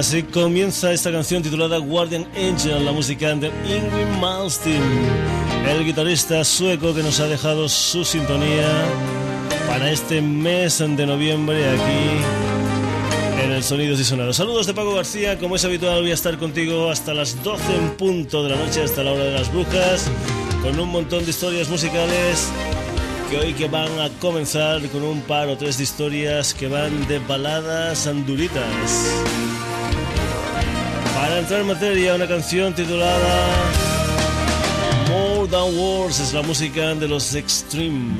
Así comienza esta canción titulada Guardian Angel, la música de Ingrid Malmsteen, el guitarrista sueco que nos ha dejado su sintonía para este mes de noviembre aquí en el Sonidos y Sonados. Saludos de Paco García, como es habitual voy a estar contigo hasta las 12 en punto de la noche, hasta la hora de las brujas, con un montón de historias musicales que hoy que van a comenzar con un par o tres de historias que van de baladas anduritas. Entrar en materia, una canción titulada More Than Words es la música de los Extreme.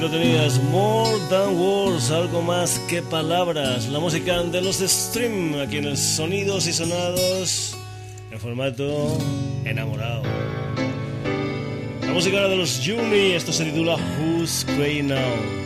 Si lo tenías, More Than Words, algo más que palabras. La música de los Stream, aquí en el Sonidos y Sonados, en formato enamorado. La música de los Juni, esto se titula Who's Crying Now.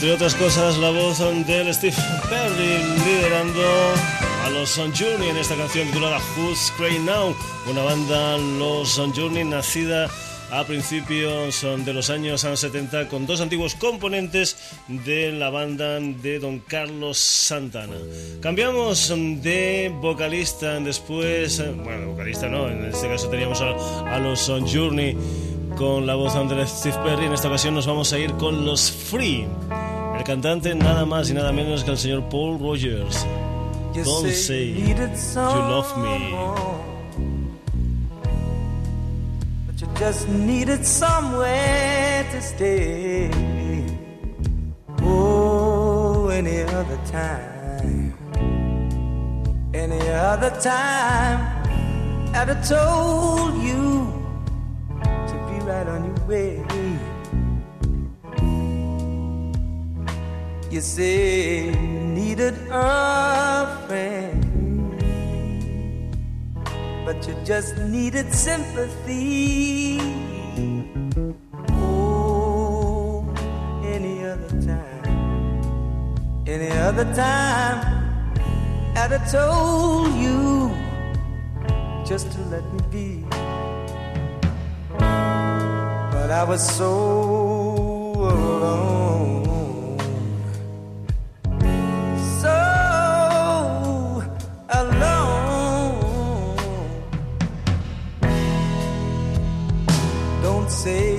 Entre otras cosas, la voz del Steve Perry liderando a los Son Journey en esta canción titulada Who's Crying Now, una banda, los Son Journey, nacida a principios de los años 70 con dos antiguos componentes de la banda de Don Carlos Santana. Cambiamos de vocalista después, bueno, vocalista no, en este caso teníamos a, los Journey con la voz de Steve Perry. En esta ocasión nos vamos a ir con los Free. El cantante nada más y nada menos que el señor Paul Rogers. Don't say you love me. But you just needed somewhere to stay. Oh, any other time. Any other time, I'd have told you to be right on your way. You say needed a friend, but you just needed sympathy. Oh, any other time, any other time, I'd have told you just to let me be. But I was so say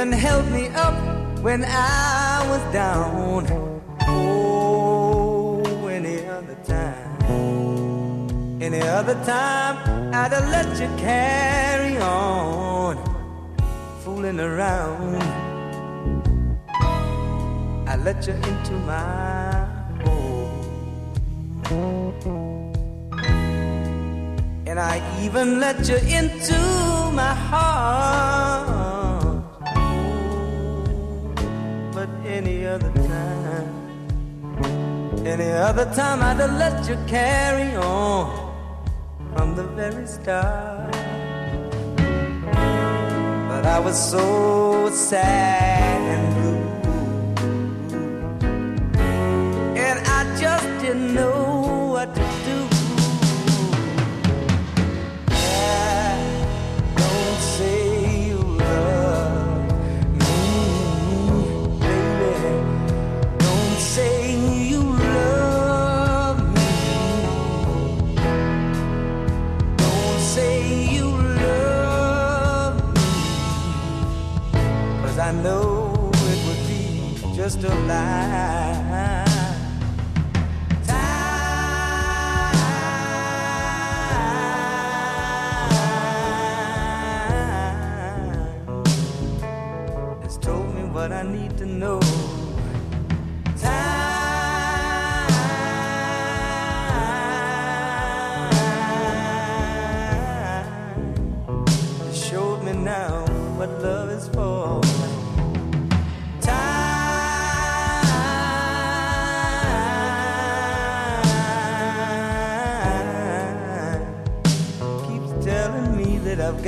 and held me up when I was down. Oh, any other time, any other time, I'd have let you carry on, fooling around. I let you into my home. And I even let you into my heart. Any other time I'd have let you carry on from the very start. But I was so sad just a lie.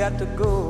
Got to go.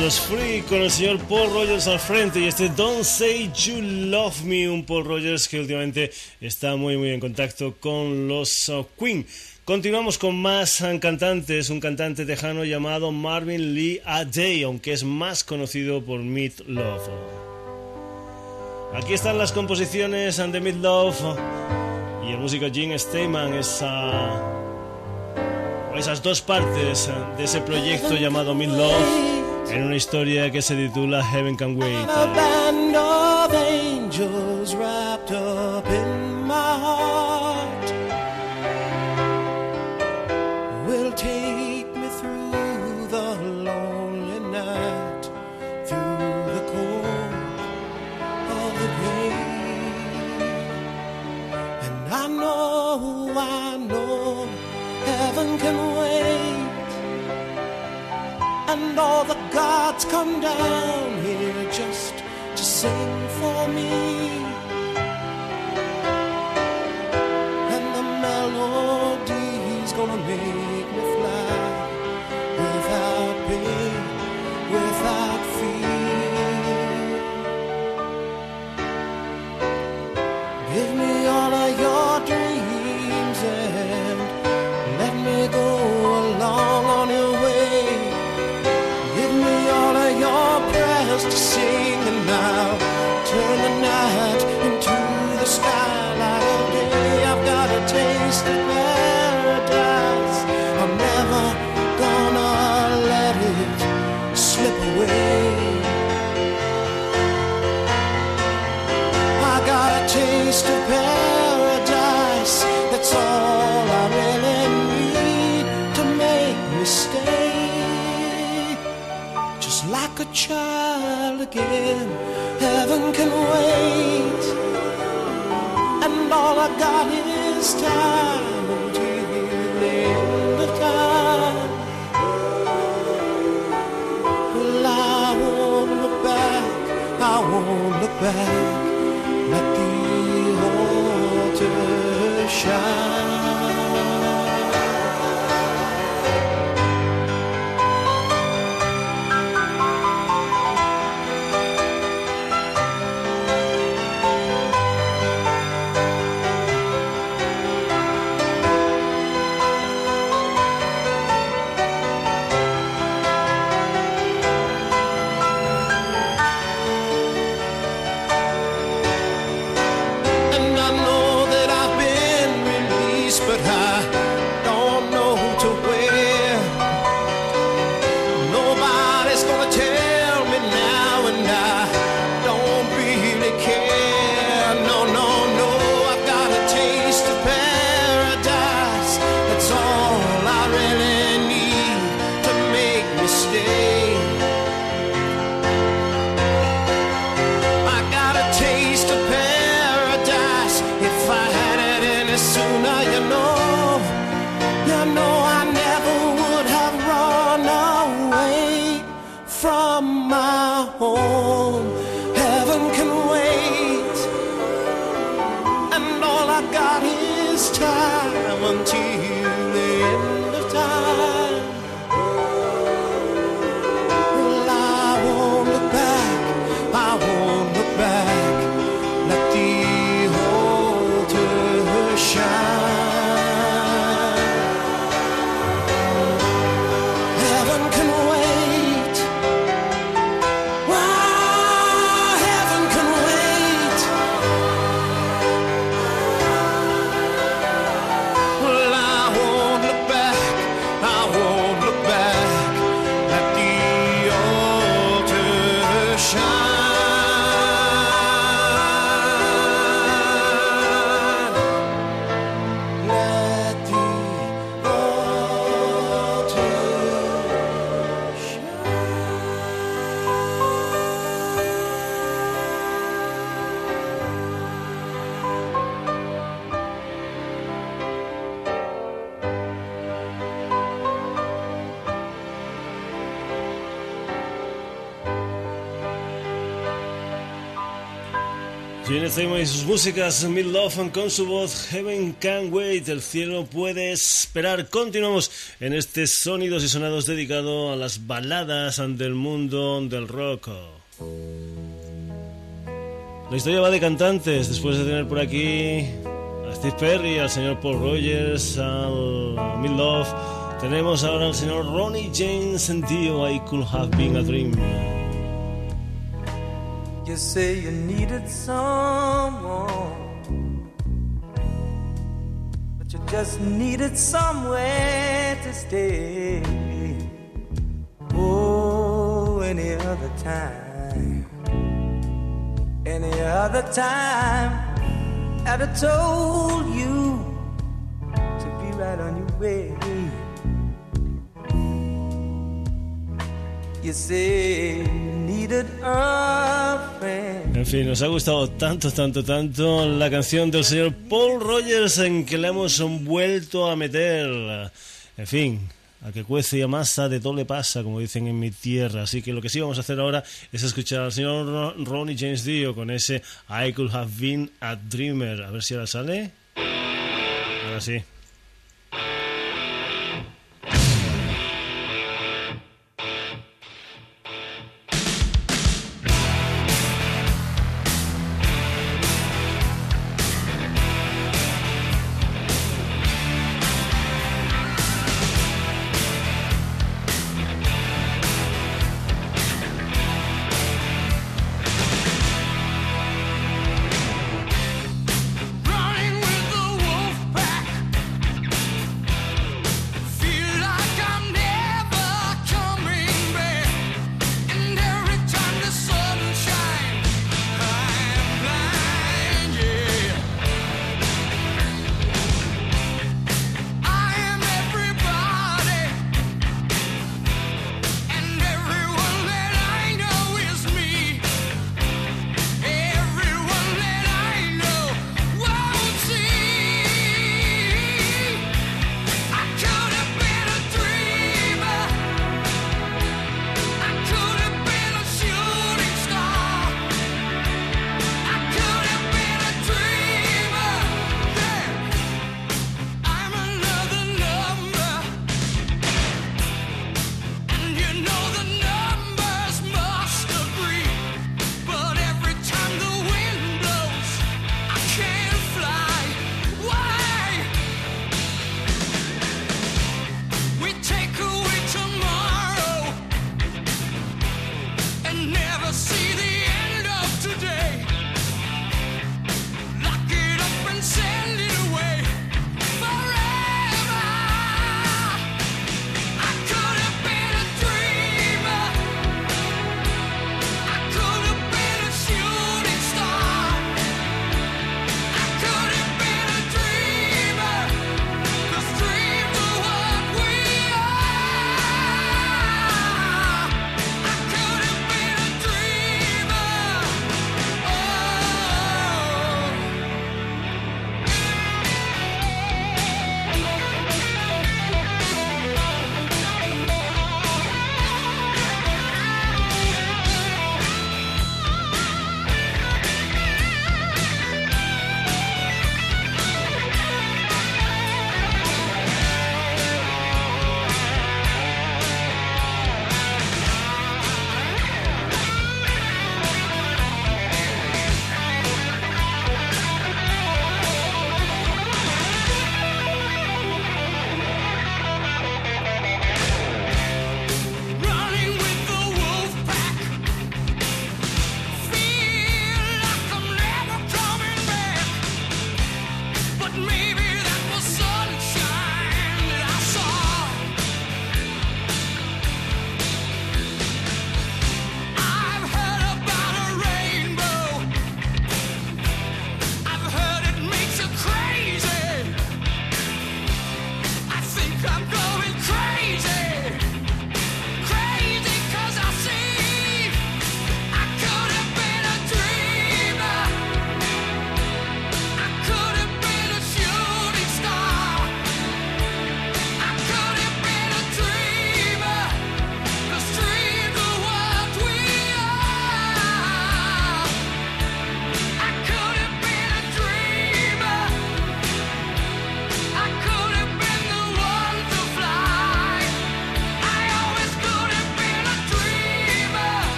Rogers Free con el señor Paul Rogers al frente y este Don't Say You Love Me, un Paul Rogers que últimamente está muy muy en contacto con los uh, Queen. Continuamos con más cantantes, un cantante tejano llamado Marvin Lee Day, aunque es más conocido por Meat Love. Aquí están las composiciones de Meat Love y el músico Gene Steinman, esa, esas dos partes de ese proyecto llamado Meat Love en una historia que se titula Heaven Can Wait. Gods come down here just to sing for me. Child again. Heaven can wait, and all I got is time until the end of time. Well, I won't look back, I won't look back. Let the altar shine. God got his time until músicas, Mid Love con su voz, Heaven Can't Wait, el cielo puede esperar. Continuamos en este Sonidos y Sonados dedicado a las baladas del mundo del rock. La historia va de cantantes, después de tener por aquí a Steve Perry, al señor Paul Rogers, al Mid Love, tenemos ahora al señor Ronnie James en Dio, I Could Have Been a Dream. You say you needed someone, but you just needed somewhere to stay. Oh, any other time, any other time, I'd have told you to be right on your way. You say En fin, nos ha gustado tanto, tanto, tanto la canción del señor Paul Rogers en que le hemos vuelto a meter. En fin, a que cuece y amasa de todo le pasa, como dicen en mi tierra. Así que lo que sí vamos a hacer ahora es escuchar al señor Ronnie James Dio con ese I Could Have Been a Dreamer. A ver si ahora sale. Ahora sí.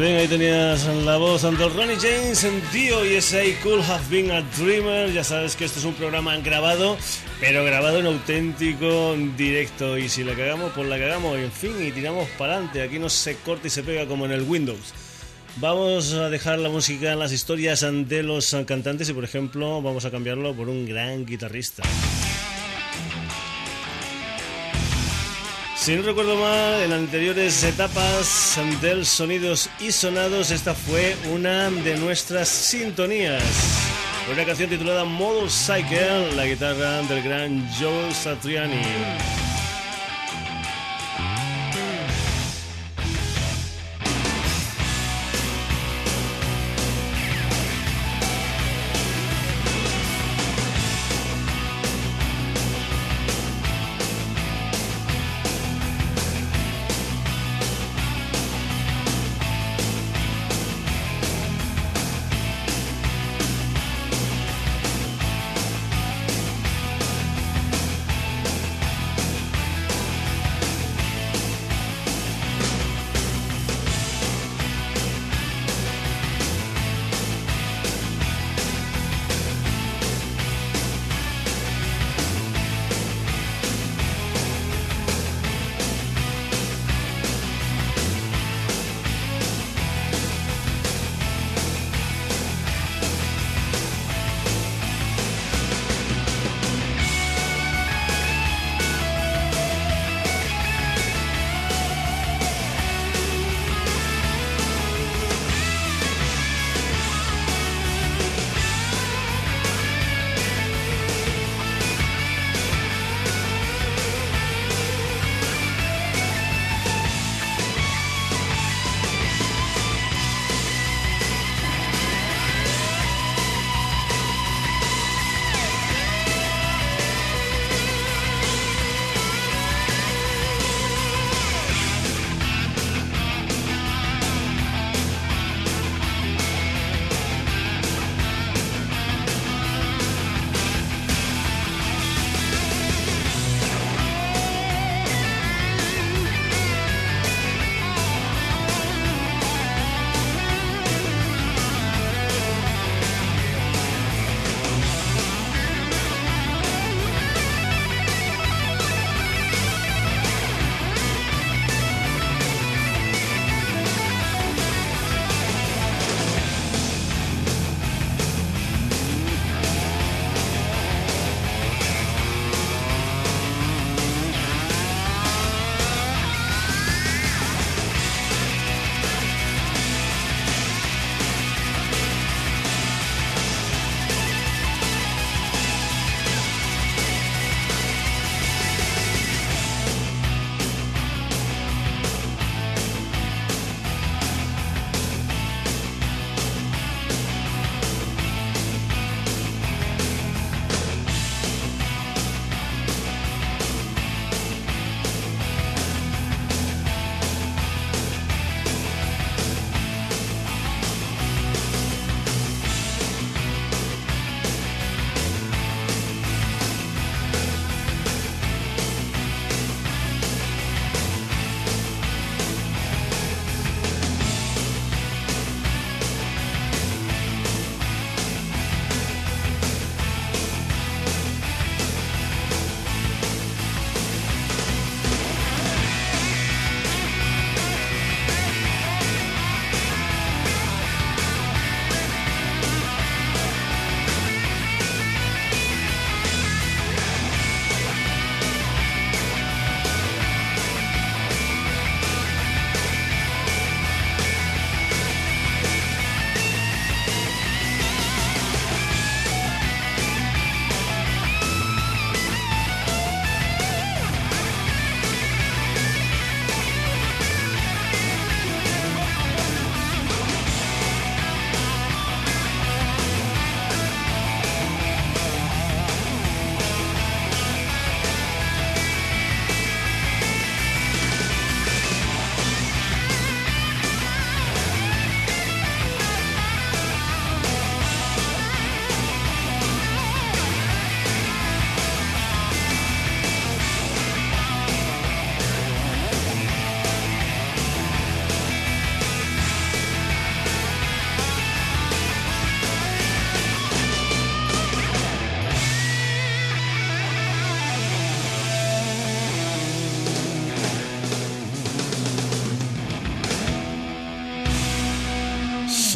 Bien, ahí tenías la voz de Ronnie James en Dio y ese I Could Have Been a Dreamer. Ya sabes que este es un programa grabado, pero grabado en auténtico directo. Y si la cagamos, pues la cagamos, en fin, y tiramos para adelante. Aquí no se corta y se pega como en el Windows. Vamos a dejar la música en las historias de los cantantes y, por ejemplo, vamos a cambiarlo por un gran guitarrista. Si no recuerdo mal, en anteriores etapas del Sonidos y Sonados, esta fue una de nuestras sintonías. Una canción titulada Model Cycle, la guitarra del gran Joe Satriani.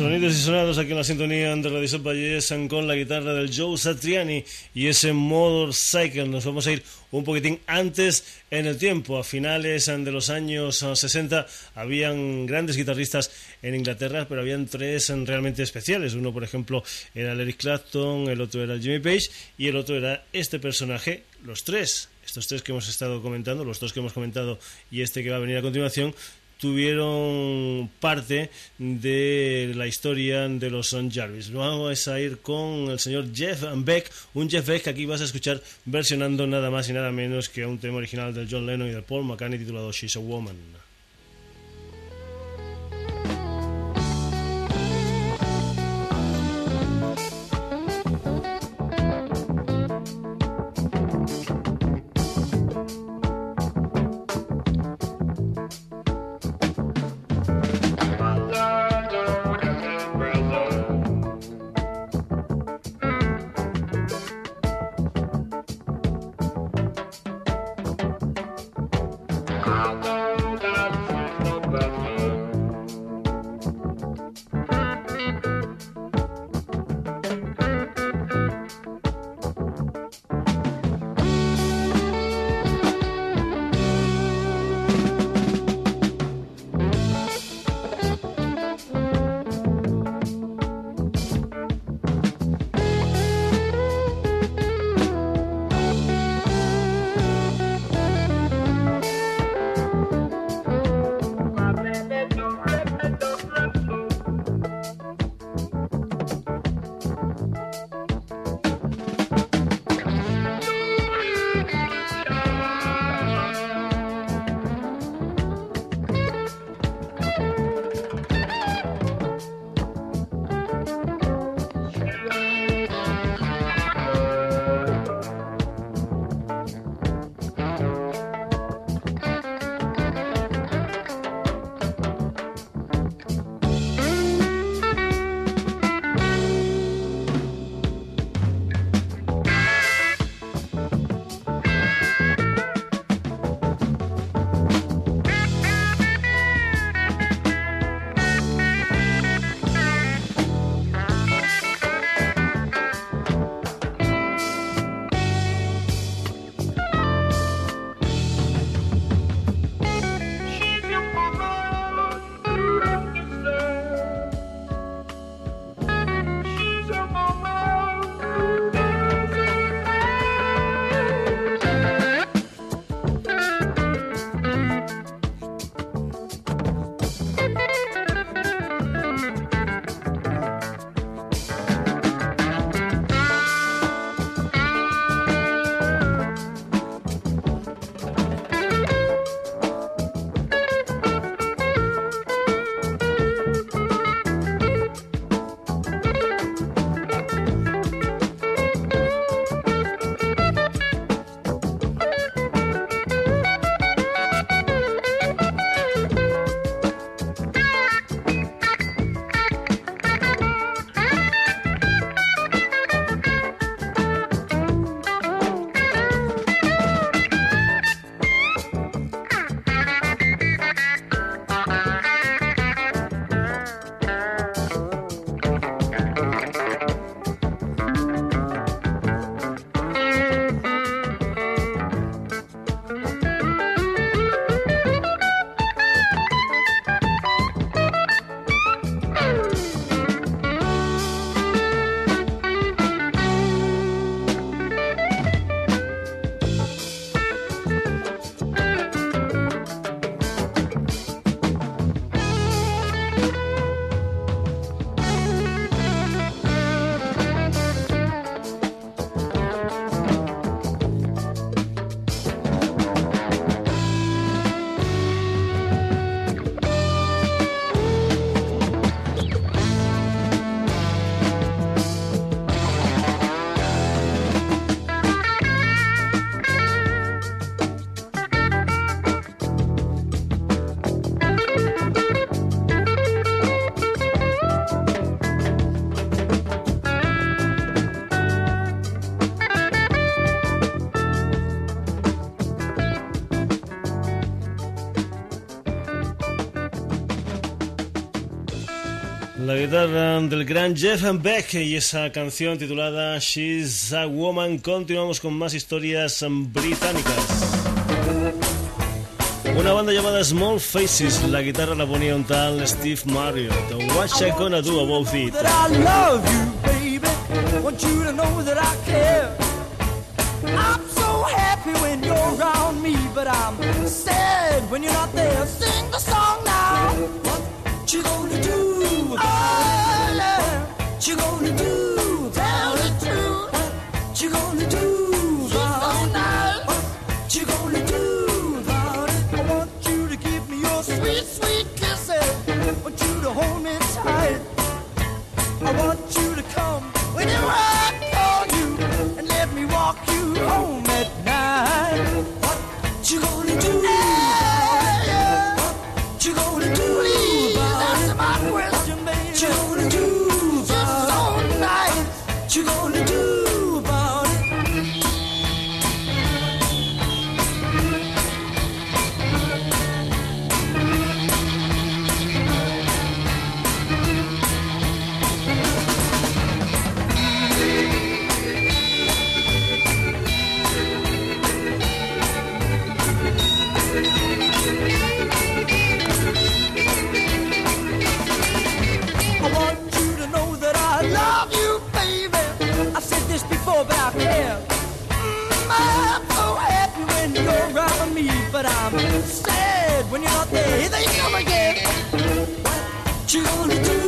Sonidos y sonados aquí en la sintonía de Radio Valles con la guitarra del Joe Satriani y ese Motorcycle. Nos vamos a ir un poquitín antes en el tiempo. A finales de los años 60 habían grandes guitarristas en Inglaterra, pero habían tres realmente especiales. Uno, por ejemplo, era Eric Clapton, el otro era Jimmy Page y el otro era este personaje. Los tres, estos tres que hemos estado comentando, los dos que hemos comentado y este que va a venir a continuación, tuvieron parte de la historia de los Son Jarvis. Vamos a ir con el señor Jeff Beck, un Jeff Beck que aquí vas a escuchar versionando nada más y nada menos que un tema original del John Lennon y del Paul McCartney titulado She's a Woman. La guitarra del gran Jeff Beck y esa canción titulada She's a Woman. Continuamos con más historias británicas. Una banda llamada Small Faces, la guitarra la ponía un tal Steve Marriott. What's I gonna do about it? I love you, baby. Want you to know that I care. I'm so happy when you're around me, but I'm sad when you're not there. Sing the song now. What you gonna do? You're there. Here they come again. What you gonna do?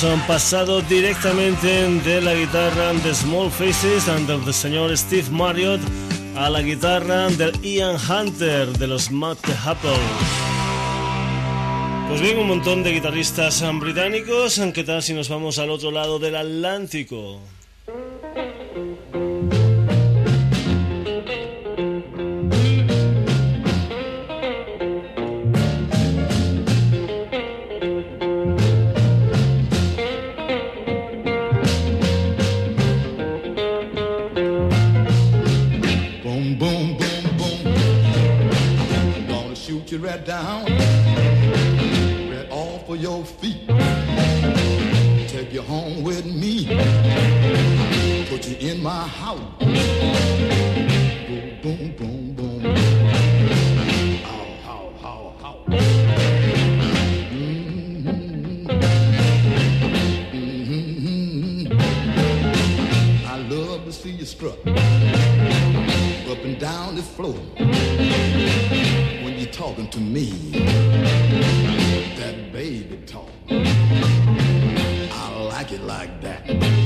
Hemos pasado directamente de la guitarra de Small Faces del señor Steve Marriott a la guitarra del Ian Hunter de los Mad Apple. Pues bien, un montón de guitarristas británicos. ¿Qué tal si nos vamos al otro lado del Atlántico? we're down. We're all for your feet. Take you home with me. Put you in my house. Boom, boom, boom, boom. How, how, how, how. Mm-hmm. Mm-hmm. mm-hmm. I love to see you struck up and down this floor talking to me. That baby talk. I like it like that.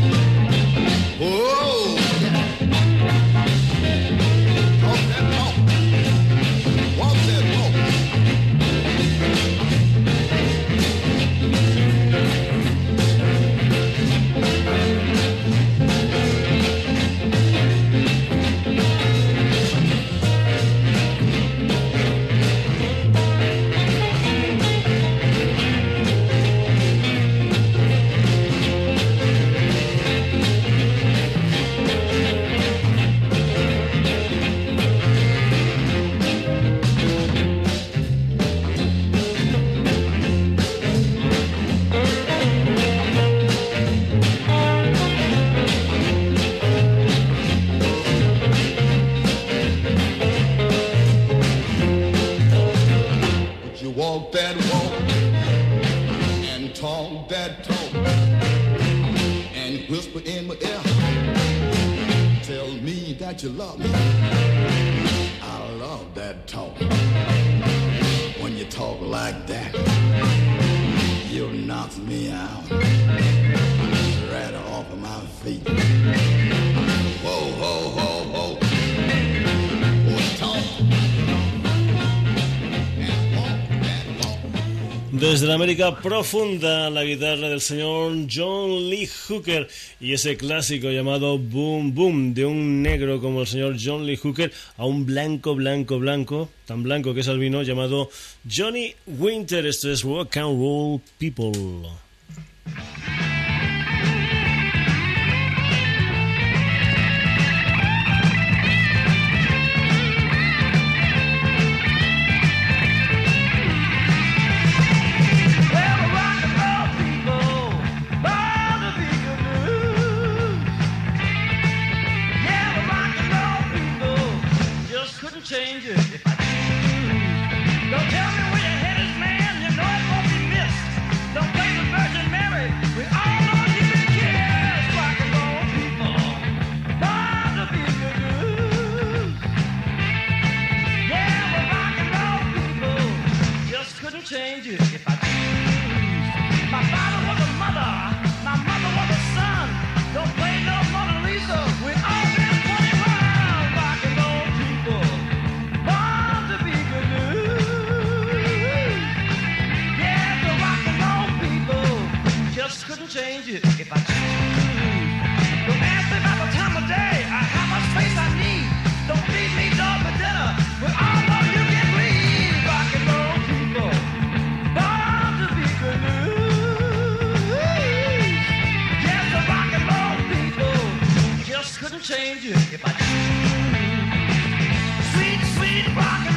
out me. out. Desde la América profunda, la guitarra del señor John Lee Hooker y ese clásico llamado Boom Boom, de un negro como el señor John Lee Hooker a un blanco, blanco, blanco, tan blanco que es albino, llamado Johnny Winter. Esto es Rock and Roll People. change it if I choose. My father was a mother, my mother was a son. Don't play no Mona Lisa with all them 21 rock and roll people. Born to be good news. Yeah, the rock and roll people just couldn't change it. change it if I choose, Sweet, sweet rock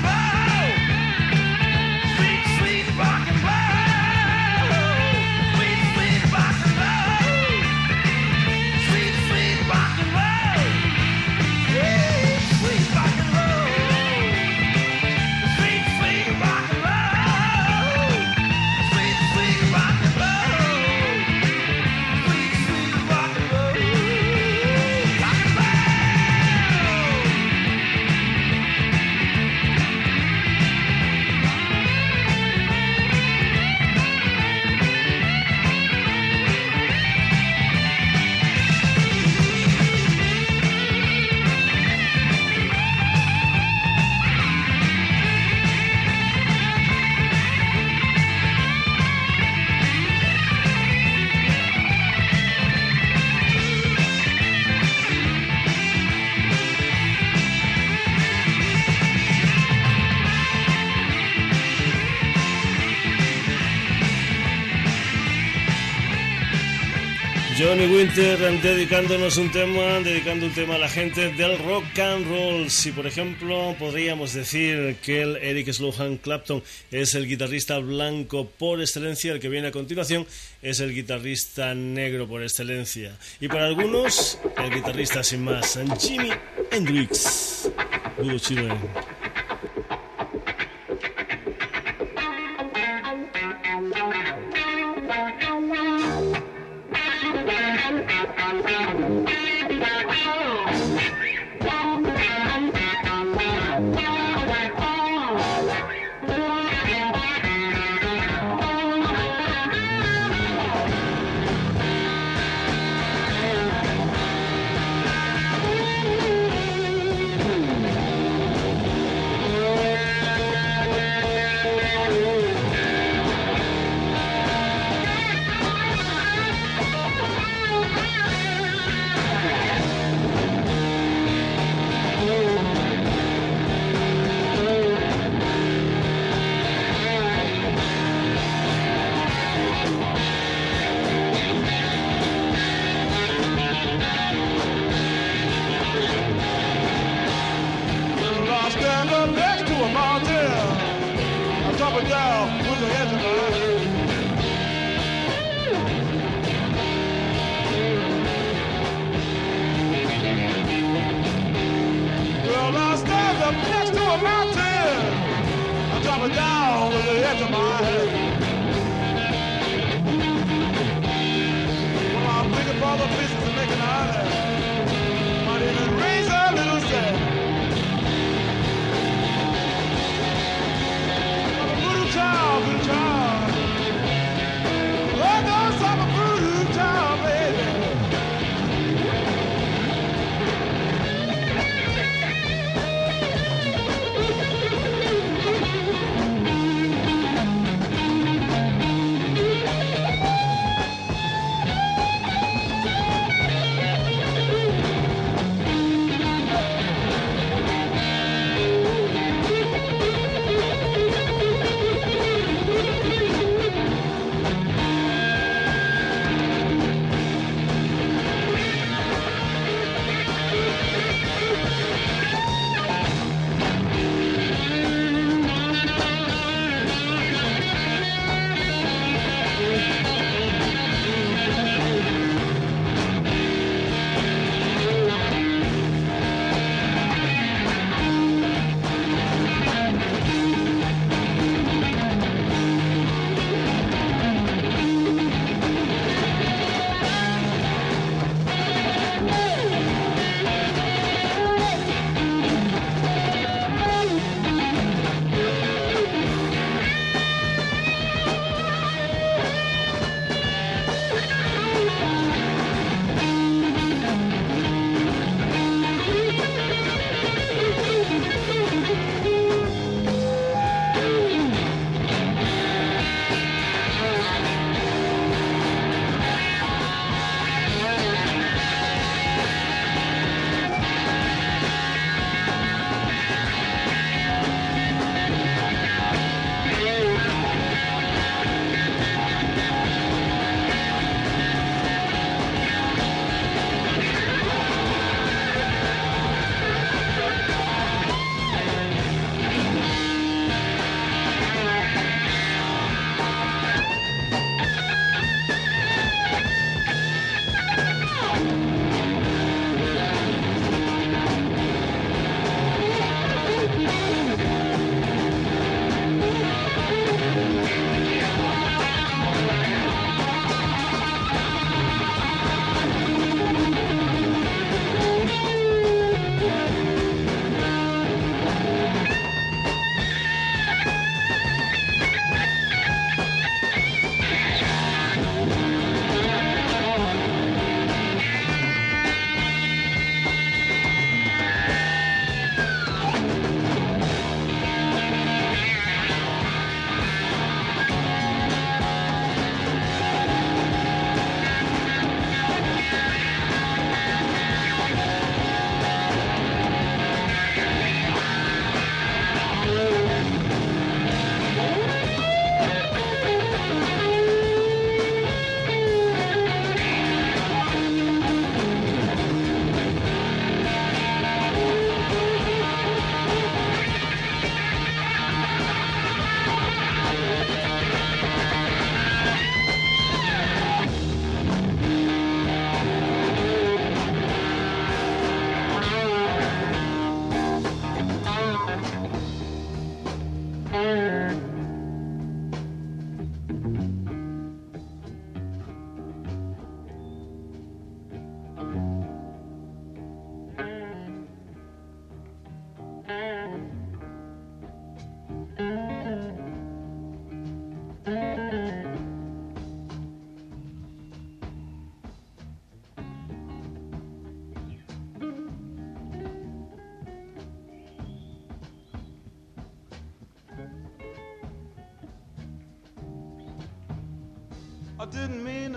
Johnny Winter dedicándonos un tema, dedicando un tema a la gente del rock and roll. Si por ejemplo podríamos decir que el Eric Slohan Clapton es el guitarrista blanco por excelencia, el que viene a continuación es el guitarrista negro por excelencia. Y para algunos, el guitarrista sin más, Jimi Hendrix. Duro I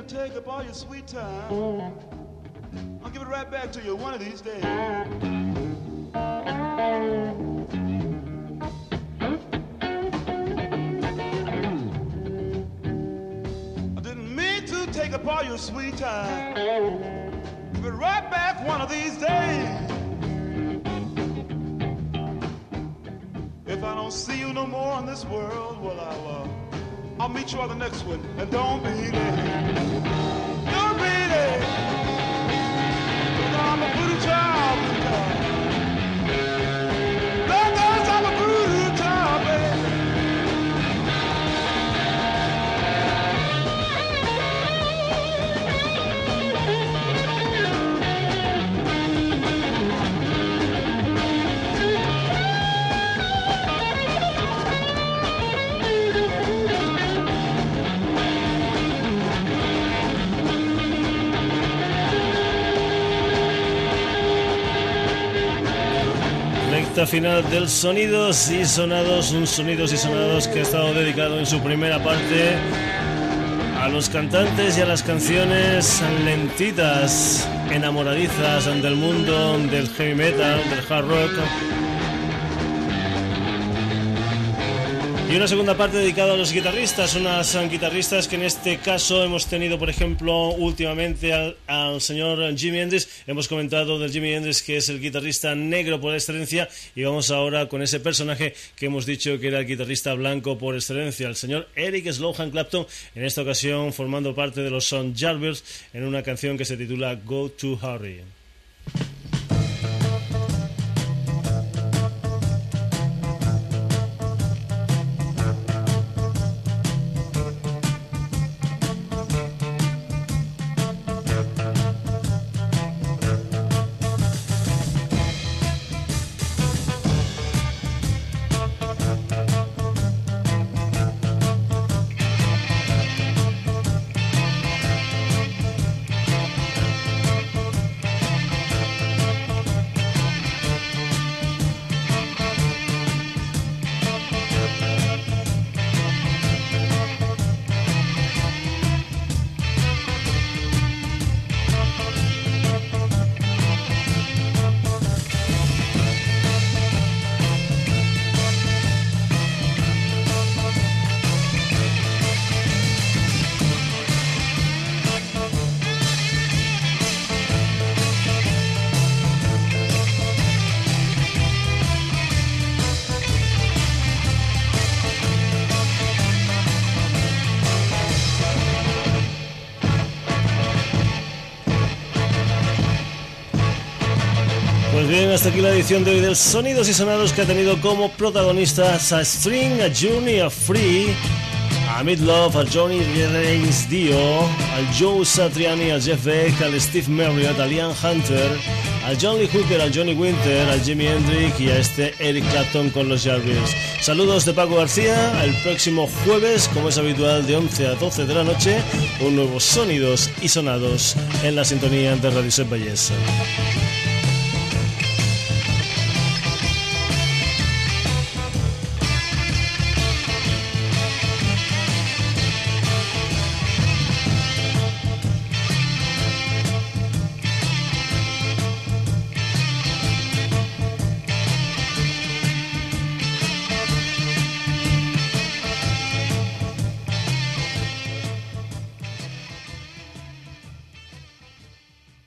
take up all your sweet time. I'll give it right back to you one of these days. I didn't mean to take up all your sweet time. Give it right back one of these days. If I don't see you no more in this world, well, uh, I'll meet you on the next one. And don't be late. Final del Sonidos y Sonados, un Sonidos y Sonados que ha estado dedicado en su primera parte a los cantantes y a las canciones lentitas, enamoradizas del mundo del heavy metal, del hard rock Y una segunda parte dedicada a los guitarristas, unas guitarristas que en este caso hemos tenido, por ejemplo, últimamente al, señor Jimmy Hendrix. Hemos comentado del Jimmy Hendrix que es el guitarrista negro por excelencia y vamos ahora con ese personaje que hemos dicho que era el guitarrista blanco por excelencia, el señor Eric Slohan Clapton, en esta ocasión formando parte de los Son Jarvers en una canción que se titula Go to Harry. Hasta aquí la edición de hoy del Sonidos y Sonados que ha tenido como protagonistas a String, a Juni, a Free, a Midlove, a Johnny Reigns Dio, al Joe Satriani, al Jeff Beck, al Steve Marriott, a Liam Hunter, al John Hooker, al Johnny Winter, al Jimi Hendrix y a este Eric Clapton con los Jarvis. Saludos de Paco García, el próximo jueves, como es habitual, de 11 a 12 de la noche, un nuevo Sonidos y Sonados en la sintonía de Radio Set